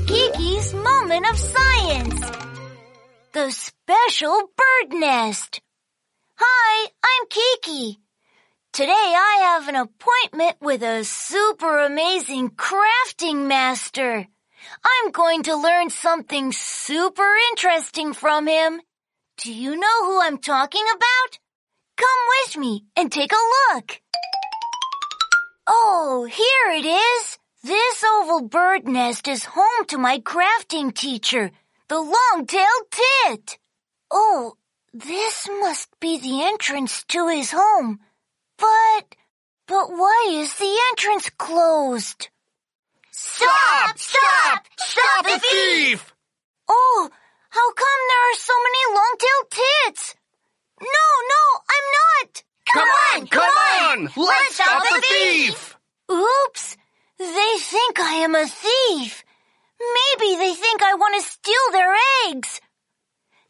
Kiki's Moment of Science. The Special Bird Nest. Hi, I'm Kiki. Today I have an appointment with a super amazing crafting master. I'm going to learn something super interesting from him. Do you know who I'm talking about? Come with me and take a look. Oh, here it is. Oval bird nest is home to my crafting teacher, the long-tailed tit. Oh, this must be the entrance to his home. But, but why is the entrance closed? Stop! Stop! Stop the thief! Oh, how come there are so many long-tailed tits? No, no, I'm not. Come on, come on! Let's stop the thief! Oops, they think I am a thief. Maybe they think I want to steal their eggs.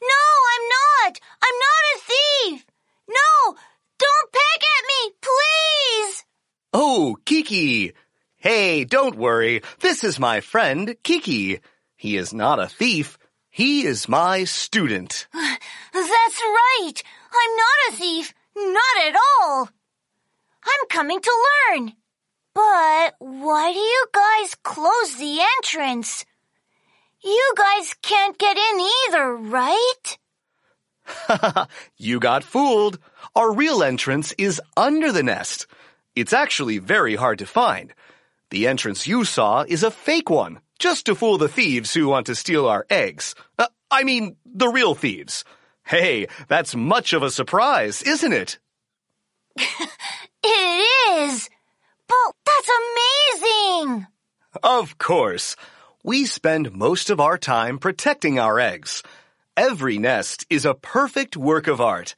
No, I'm not. I'm not a thief. No, don't peck at me, please. Oh, Kiki. Hey, don't worry. This is my friend, Kiki. He is not a thief. He is my student. That's right. I'm not a thief. Not at all. I'm coming to learn. But why do you guys close the entrance? You guys can't get in either, right? you got fooled. Our real entrance is under the nest. It's actually very hard to find. The entrance you saw is a fake one, just to fool the thieves who want to steal our eggs. Uh, I mean, the real thieves. Hey, that's much of a surprise, isn't it? it is. But that's amazing. Of course. We spend most of our time protecting our eggs. Every nest is a perfect work of art.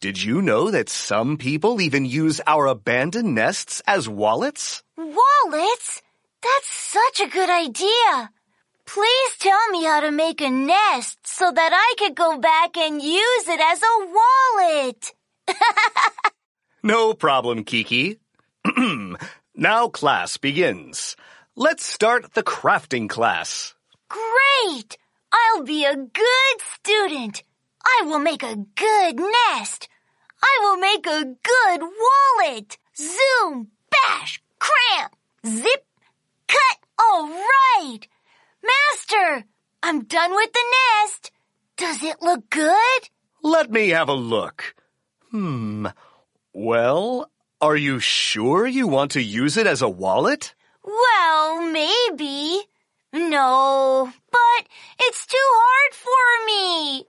Did you know that some people even use our abandoned nests as wallets? Wallets? That's such a good idea. Please tell me how to make a nest so that I could go back and use it as a wallet. no problem, Kiki. Hmm. Now class begins. Let's start the crafting class. Great! I'll be a good student. I will make a good nest. I will make a good wallet. Zoom, bash, cramp, zip, cut. All right. Master, I'm done with the nest. Does it look good? Let me have a look. Hmm. Well, are you sure you want to use it as a wallet? Well, maybe. No, but it's too hard for me.